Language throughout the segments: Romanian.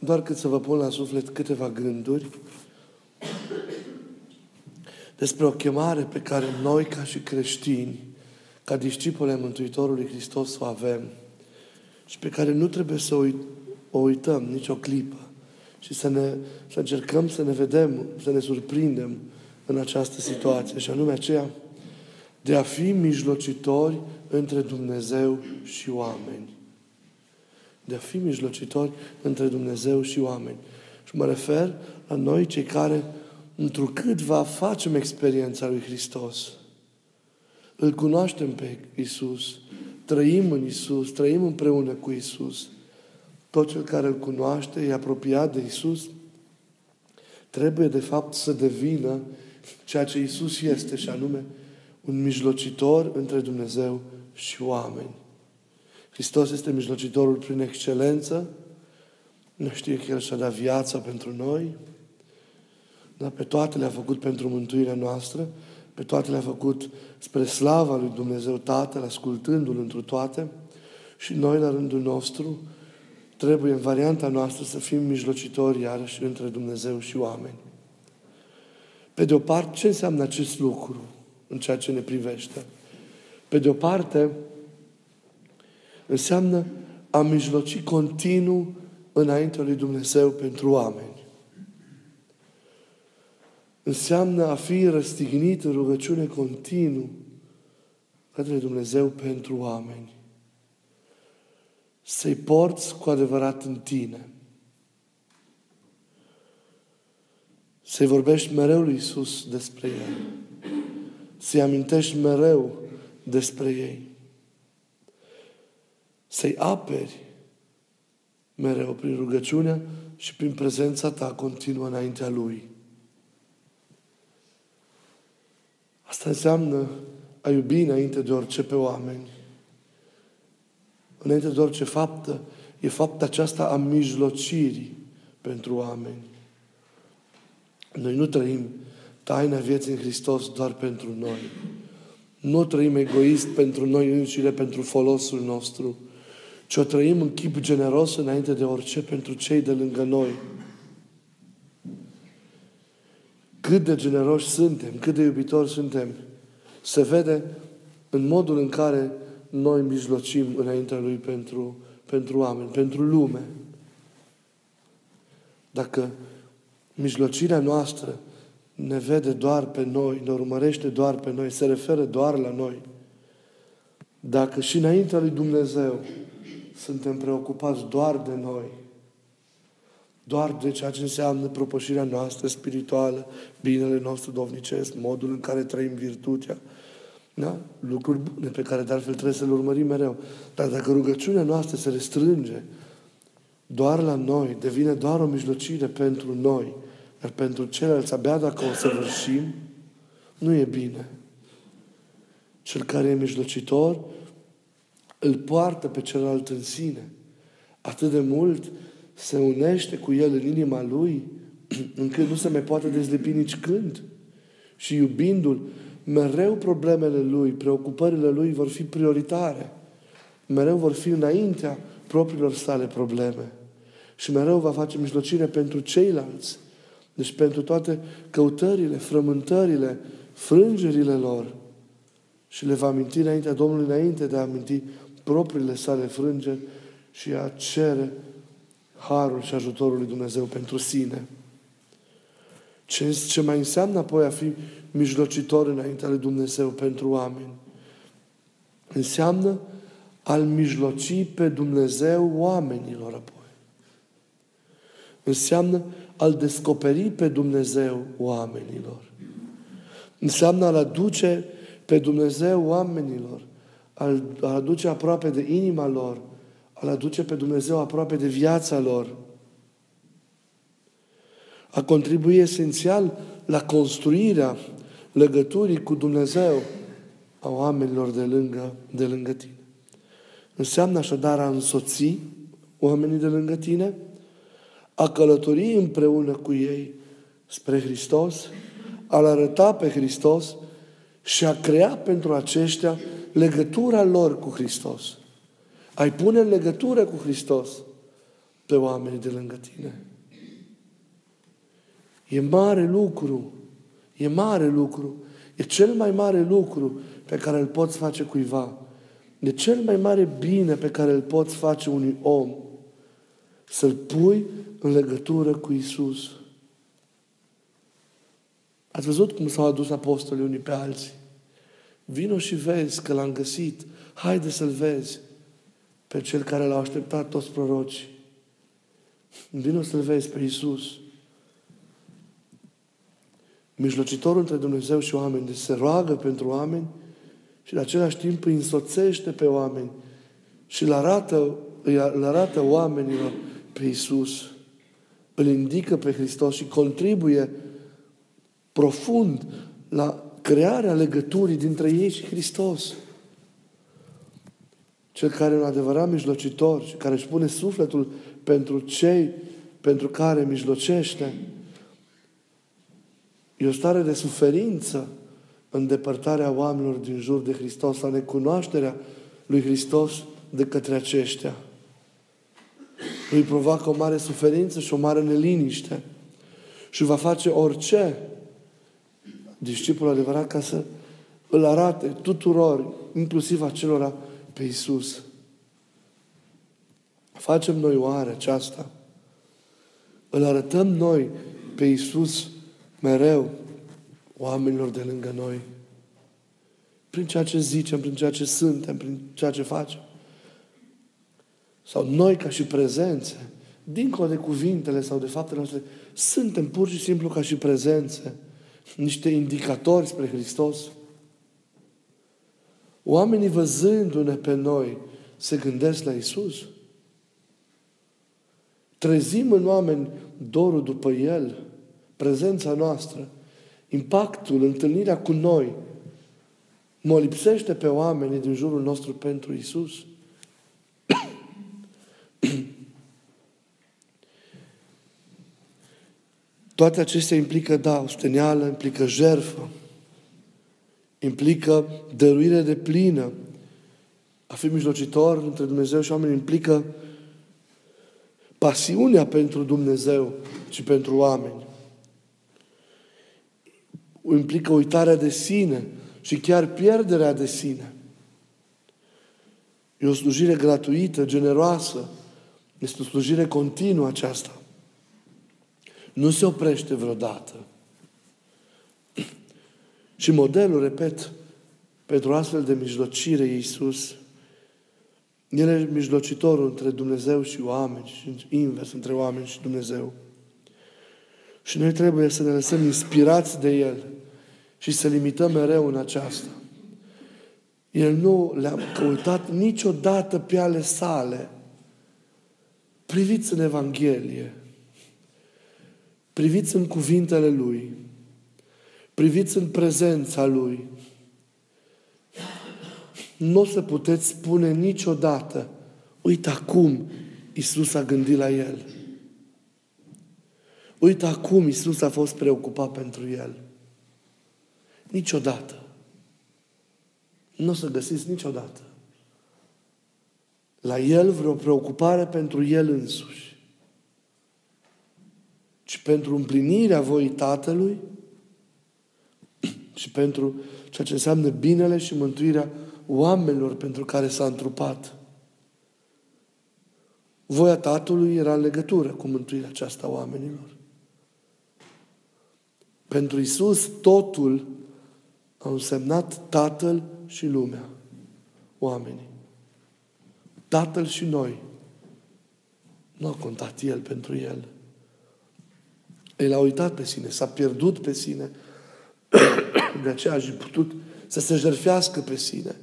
doar cât să vă pun la suflet câteva gânduri despre o chemare pe care noi, ca și creștini, ca discipole Mântuitorului Hristos, o avem și pe care nu trebuie să o, uit- o uităm nicio clipă și să, ne, să încercăm să ne vedem, să ne surprindem în această situație, și anume aceea de a fi mijlocitori între Dumnezeu și oameni. De a fi mijlocitori între Dumnezeu și oameni. Și mă refer la noi cei care, întrucâtva, facem experiența lui Hristos. Îl cunoaștem pe Isus, trăim în Isus, trăim împreună cu Isus. Tot cel care îl cunoaște, e apropiat de Isus, trebuie de fapt să devină ceea ce Isus este, și anume un mijlocitor între Dumnezeu și oameni. Hristos este mijlocitorul prin excelență. Nu știe că El și-a dat viața pentru noi, dar pe toate le-a făcut pentru mântuirea noastră, pe toate le-a făcut spre slava lui Dumnezeu Tatăl, ascultându-L întru toate, și noi, la rândul nostru, trebuie în varianta noastră să fim mijlocitori iarăși între Dumnezeu și oameni. Pe de o parte, ce înseamnă acest lucru în ceea ce ne privește? Pe de o parte, înseamnă a mijloci continuu înaintea lui Dumnezeu pentru oameni. Înseamnă a fi răstignit în rugăciune continuu către Dumnezeu pentru oameni. Să-i porți cu adevărat în tine. Să-i vorbești mereu lui Iisus despre El. Să-i amintești mereu despre ei. Să-i aperi mereu prin rugăciunea și prin prezența ta continuă înaintea Lui. Asta înseamnă a iubi înainte de orice pe oameni. Înainte de orice faptă, e fapta aceasta a mijlocirii pentru oameni. Noi nu trăim taina vieții în Hristos doar pentru noi. Nu trăim egoist pentru noi înșine, pentru folosul nostru, ci o trăim în chip generos înainte de orice pentru cei de lângă noi. Cât de generoși suntem, cât de iubitori suntem, se vede în modul în care noi mijlocim înaintea Lui pentru, pentru oameni, pentru lume. Dacă mijlocirea noastră ne vede doar pe noi, ne urmărește doar pe noi, se referă doar la noi, dacă și înaintea lui Dumnezeu suntem preocupați doar de noi, doar de ceea ce înseamnă propășirea noastră spirituală, binele nostru dovnicesc, modul în care trăim virtutea, da? lucruri bune pe care de altfel trebuie să le urmărim mereu. Dar dacă rugăciunea noastră se restrânge doar la noi, devine doar o mijlocire pentru noi, dar pentru ceilalți, abia dacă o să vârșim, nu e bine. Cel care e mijlocitor îl poartă pe celălalt în sine. Atât de mult se unește cu el în inima lui, încât nu se mai poate dezlipi nici când. Și iubindu-l, mereu problemele lui, preocupările lui vor fi prioritare. Mereu vor fi înaintea propriilor sale probleme. Și mereu va face mijlocire pentru ceilalți. Deci pentru toate căutările, frământările, frângerile lor. Și le va aminti înaintea Domnului, înainte de a aminti propriile sale frângeri și a cere harul și ajutorul lui Dumnezeu pentru sine. Ce, ce mai înseamnă apoi a fi mijlocitor înaintea lui Dumnezeu pentru oameni? Înseamnă al mijloci pe Dumnezeu oamenilor apoi. Înseamnă al descoperi pe Dumnezeu oamenilor. Înseamnă al aduce pe Dumnezeu oamenilor, al, al aduce aproape de inima lor, al aduce pe Dumnezeu aproape de viața lor. A contribui esențial la construirea legăturii cu Dumnezeu a oamenilor de lângă, de lângă tine. Înseamnă așadar a însoți oamenii de lângă tine, a călători împreună cu ei spre Hristos, a-L arăta pe Hristos și a crea pentru aceștia legătura lor cu Hristos. Ai pune în legătură cu Hristos. pe oamenii de lângă tine. E mare lucru. E mare lucru. E cel mai mare lucru pe care îl poți face cuiva. E cel mai mare bine pe care îl poți face unui om. Să-l pui în legătură cu Isus. Ați văzut cum s-au adus apostolii unii pe alții? Vino și vezi că l-am găsit. Haide să-l vezi pe cel care l-au așteptat toți prorocii. Vino să-l vezi pe Isus. Mijlocitorul între Dumnezeu și oameni, deci se roagă pentru oameni și în același timp îi însoțește pe oameni și îl arată, îl arată oamenilor pe Isus. Îl indică pe Hristos și contribuie profund la crearea legăturii dintre ei și Hristos. Cel care e un adevărat mijlocitor și care își pune sufletul pentru cei pentru care mijlocește, e o stare de suferință în depărtarea oamenilor din jur de Hristos, la necunoașterea lui Hristos de către aceștia. Îi provoacă o mare suferință și o mare neliniște. Și va face orice discipul adevărat ca să îl arate tuturor, inclusiv acelora, pe Isus. Facem noi oare aceasta? Îl arătăm noi pe Isus mereu oamenilor de lângă noi. Prin ceea ce zicem, prin ceea ce suntem, prin ceea ce facem. Sau noi ca și prezențe, dincolo de cuvintele sau de faptele noastre, suntem pur și simplu ca și prezențe niște indicatori spre Hristos. Oamenii văzându-ne pe noi se gândesc la Isus. Trezim în oameni dorul după El, prezența noastră, impactul, întâlnirea cu noi, mă lipsește pe oamenii din jurul nostru pentru Isus. Toate acestea implică, da, osteneală, implică jerfă, implică dăruire de plină. A fi mijlocitor între Dumnezeu și oameni implică pasiunea pentru Dumnezeu și pentru oameni. Implică uitarea de sine și chiar pierderea de sine. E o slujire gratuită, generoasă. Este o slujire continuă aceasta. Nu se oprește vreodată. Și modelul, repet, pentru astfel de mijlocire e Iisus. El e mijlocitorul între Dumnezeu și oameni și invers între oameni și Dumnezeu. Și noi trebuie să ne lăsăm inspirați de El și să limităm mereu în aceasta. El nu le-a căutat niciodată pe ale sale. Priviți în Evanghelie. Priviți în cuvintele Lui. Priviți în prezența Lui. Nu o să puteți spune niciodată, uite acum Isus a gândit la El. Uite acum Isus a fost preocupat pentru El. Niciodată. Nu o să găsiți niciodată. La El vreo preocupare pentru El însuși ci pentru împlinirea voii Tatălui și pentru ceea ce înseamnă binele și mântuirea oamenilor pentru care s-a întrupat. Voia Tatălui era în legătură cu mântuirea aceasta a oamenilor. Pentru Isus totul a însemnat Tatăl și lumea, oamenii. Tatăl și noi. Nu a contat El pentru El. El a uitat pe sine, s-a pierdut pe sine. De aceea aș putut să se jerfească pe sine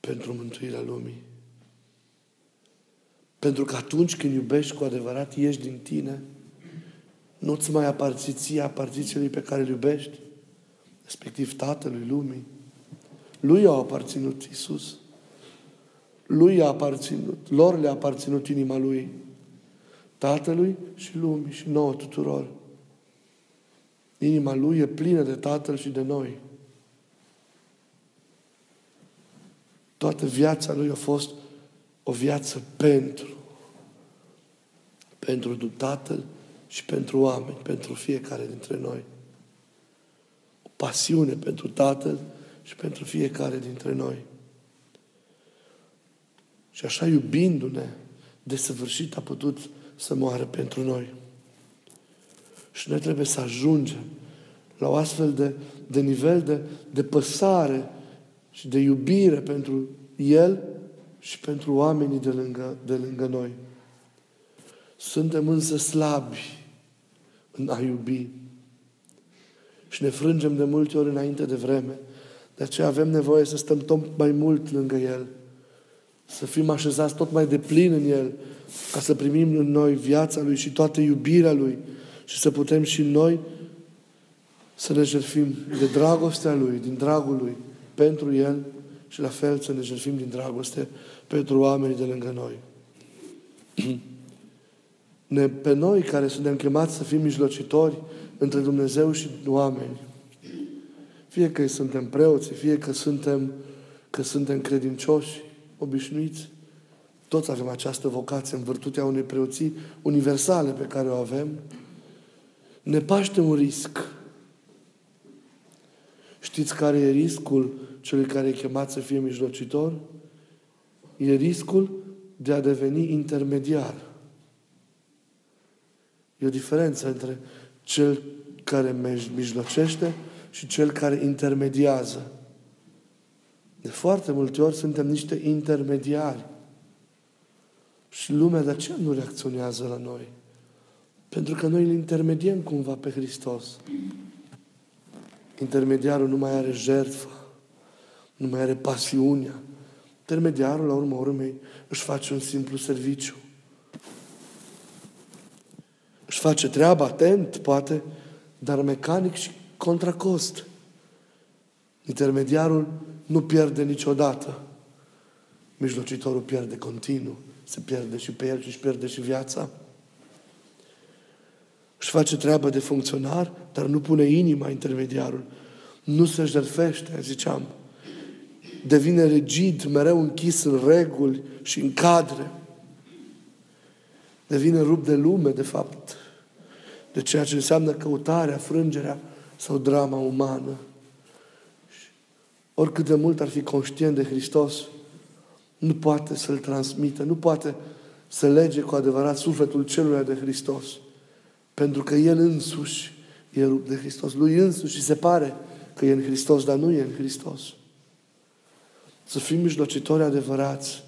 pentru mântuirea lumii. Pentru că atunci când iubești cu adevărat, ieși din tine, nu-ți mai aparții ție, aparții celui pe care îl iubești, respectiv Tatălui Lumii. Lui a aparținut Isus. Lui a aparținut, lor le-a aparținut inima Lui. Tatălui și lumii și nouă tuturor. Inima Lui e plină de Tatăl și de noi. Toată viața Lui a fost o viață pentru. pentru Tatăl și pentru oameni, pentru fiecare dintre noi. O pasiune pentru Tatăl și pentru fiecare dintre noi. Și așa iubindu-ne, desăvârșit a putut să moară pentru noi. Și noi trebuie să ajungem la o astfel de, de nivel de, de păsare și de iubire pentru El și pentru oamenii de lângă, de lângă noi. Suntem însă slabi în a iubi. Și ne frângem de multe ori înainte de vreme. De aceea avem nevoie să stăm tot mai mult lângă El. Să fim așezați tot mai de plin în El. Ca să primim în noi viața Lui și toată iubirea Lui. Și să putem și noi să ne jertfim de dragostea Lui, din dragul Lui, pentru El și la fel să ne jertfim din dragoste pentru oamenii de lângă noi. Ne, pe noi care suntem chemați să fim mijlocitori între Dumnezeu și oameni, fie că suntem preoți, fie că suntem, că suntem credincioși, obișnuiți, toți avem această vocație în virtutea unei preoții universale pe care o avem, ne paște un risc. Știți care e riscul celui care e chemat să fie mijlocitor? E riscul de a deveni intermediar. E o diferență între cel care mijlocește și cel care intermediază. De foarte multe ori suntem niște intermediari. Și lumea de aceea nu reacționează la noi. Pentru că noi îl intermediem cumva pe Hristos. Intermediarul nu mai are jertfă, nu mai are pasiunea. Intermediarul, la urma urmei, își face un simplu serviciu. Își face treaba atent, poate, dar mecanic și contra cost. Intermediarul nu pierde niciodată. Mijlocitorul pierde continuu. Se pierde și pe el și își pierde și viața. Își face treaba de funcționar, dar nu pune inima intermediarul. Nu se jertfește, ziceam. Devine rigid, mereu închis în reguli și în cadre. Devine rup de lume, de fapt, de ceea ce înseamnă căutarea, frângerea sau drama umană. Oricât de mult ar fi conștient de Hristos, nu poate să-L transmită, nu poate să lege cu adevărat sufletul celui de Hristos. Pentru că El însuși e rupt de Hristos. Lui însuși se pare că e în Hristos, dar nu e în Hristos. Să fim mijlocitori adevărați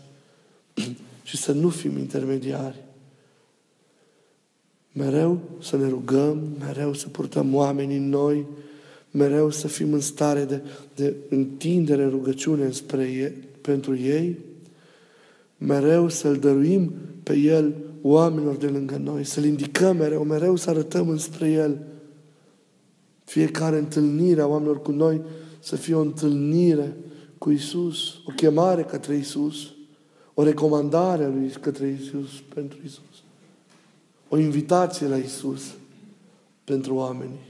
și să nu fim intermediari. Mereu să ne rugăm, mereu să purtăm oamenii în noi, mereu să fim în stare de, de întindere în rugăciune spre ei, pentru ei, mereu să-L dăruim pe El oamenilor de lângă noi, să-L indicăm mereu, mereu să arătăm înspre El. Fiecare întâlnire a oamenilor cu noi să fie o întâlnire cu Isus, o chemare către Isus, o recomandare a Lui către Isus, pentru Isus, o invitație la Isus pentru oameni.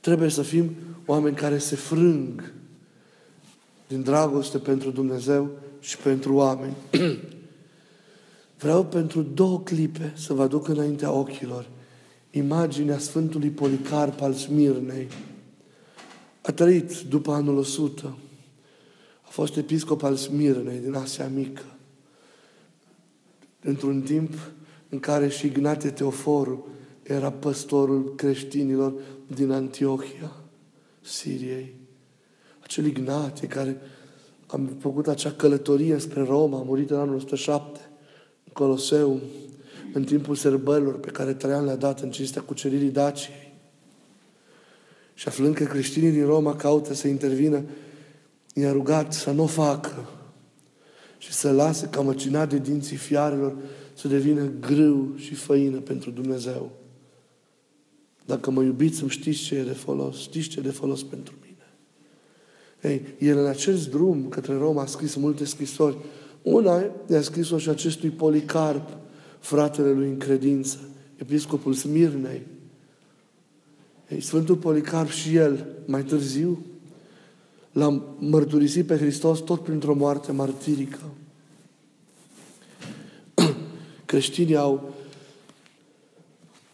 Trebuie să fim oameni care se frâng din dragoste pentru Dumnezeu și pentru oameni. Vreau pentru două clipe să vă aduc înaintea ochilor imaginea Sfântului Policarp al Smirnei. A trăit după anul 100. A fost episcop al Smirnei din Asia Mică. Într-un timp în care și Ignate Teoforu era păstorul creștinilor din Antiohia, Siriei. Acel Ignate care a făcut acea călătorie spre Roma, a murit în anul 107, în Coloseum, în timpul sărbărilor pe care Traian le-a dat în cinstea cuceririi Daciei. Și aflând că creștinii din Roma caută să intervină, i-a rugat să nu o facă și să lase ca măcinat de dinții fiarelor să devină grâu și făină pentru Dumnezeu. Dacă mă iubiți, îmi știți ce e de folos. Știți ce e de folos pentru mine. Ei, el în acest drum către Roma a scris multe scrisori. Una i-a scris-o și acestui Policarp, fratele lui în credință, episcopul Smirnei. Ei, Sfântul Policarp și el, mai târziu, l-a mărturisit pe Hristos tot printr-o moarte martirică. creștinii au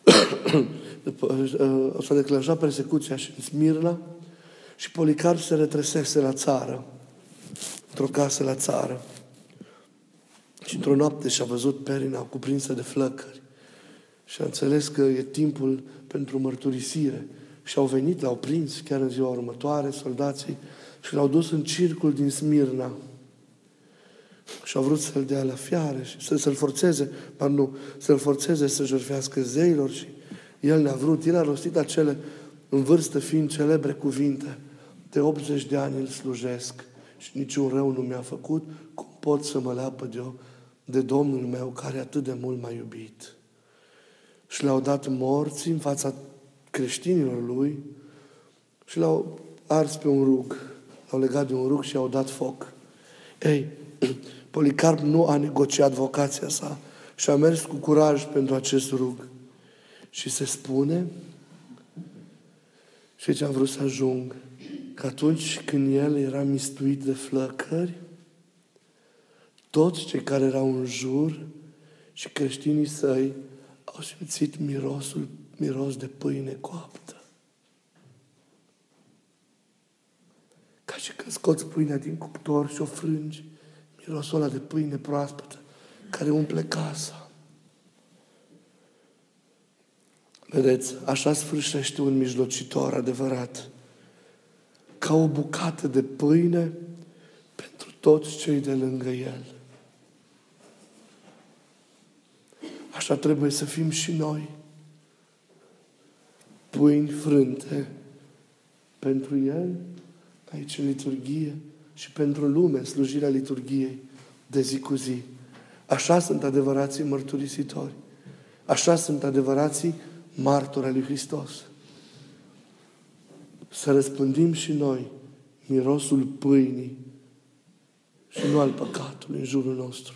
s-a declanșat persecuția și în Smirna și Policarp se retresese la țară, într-o casă la țară. Și într-o noapte și-a văzut perina cuprinsă de flăcări și a înțeles că e timpul pentru mărturisire. Și au venit, l-au prins chiar în ziua următoare, soldații, și l-au dus în circul din Smirna. Și au vrut să-l dea la fiare și să, să-l forțeze, nu, să-l forțeze să jertfească zeilor și el ne-a vrut, el a rostit acele, în vârstă fiind celebre cuvinte, de 80 de ani îl slujesc și niciun rău nu mi-a făcut, cum pot să mă leapă de, de Domnul meu care atât de mult m-a iubit. Și le-au dat morții în fața creștinilor lui și l-au ars pe un rug. L-au legat de un rug și au dat foc. Ei, Policarp nu a negociat vocația sa și a mers cu curaj pentru acest rug. Și se spune, și ce am vrut să ajung, că atunci când el era mistuit de flăcări, toți cei care erau în jur și creștinii săi au simțit mirosul, miros de pâine coaptă. Ca și când scoți pâinea din cuptor și o frângi, mirosul ăla de pâine proaspătă care umple casa. Vedeți, așa sfârșește un mijlocitor adevărat. Ca o bucată de pâine pentru toți cei de lângă el. Așa trebuie să fim și noi. Pâini frânte pentru El, aici în liturghie, și pentru lume, slujirea liturghiei de zi cu zi. Așa sunt adevărații mărturisitori. Așa sunt adevărații martori al lui Hristos. Să răspândim și noi mirosul pâinii și nu al păcatului în jurul nostru.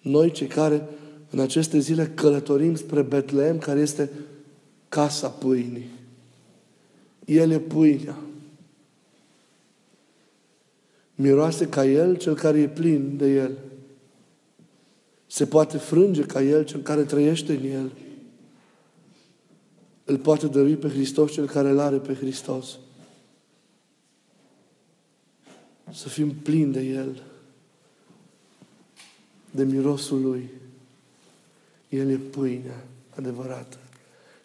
Noi, cei care în aceste zile călătorim spre Betleem, care este casa pâinii. El e pâinea. Miroase ca El, cel care e plin de El. Se poate frânge ca El, cel care trăiește în El. Îl poate dărui pe Hristos, cel care îl are pe Hristos. Să fim plini de El, de mirosul Lui. El e pâinea adevărată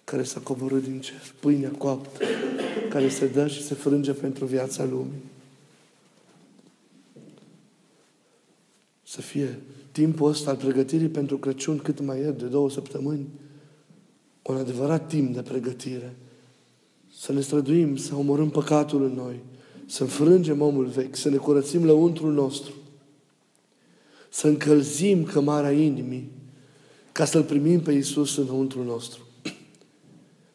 care s-a coborât din cer. Pâinea coaptă care se dă și se frânge pentru viața lumii. Să fie timpul ăsta al pregătirii pentru Crăciun cât mai e, de două săptămâni, un adevărat timp de pregătire. Să ne străduim, să omorâm păcatul în noi, să înfrângem omul vechi, să ne curățim lăuntrul nostru, să încălzim cămara inimii, ca să-L primim pe Iisus înăuntru nostru.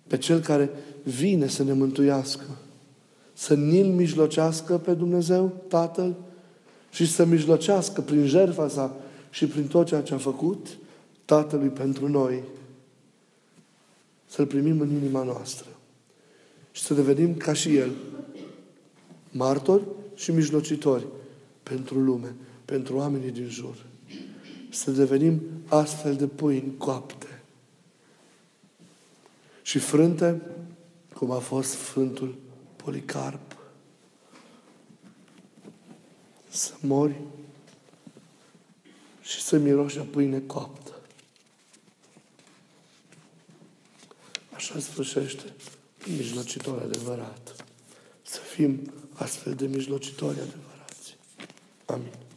Pe Cel care vine să ne mântuiască, să ni-L mijlocească pe Dumnezeu, Tatăl, și să mijlocească prin jertfa sa și prin tot ceea ce a făcut Tatălui pentru noi. Să-L primim în inima noastră. Și să devenim ca și El, martori și mijlocitori pentru lume, pentru oamenii din jur să devenim astfel de pâini coapte și frânte, cum a fost Sfântul Policarp. Să mori și să miroși a pâine coaptă. Așa sfârșește mijlocitor adevărat. Să fim astfel de mijlocitori adevărați. Amin.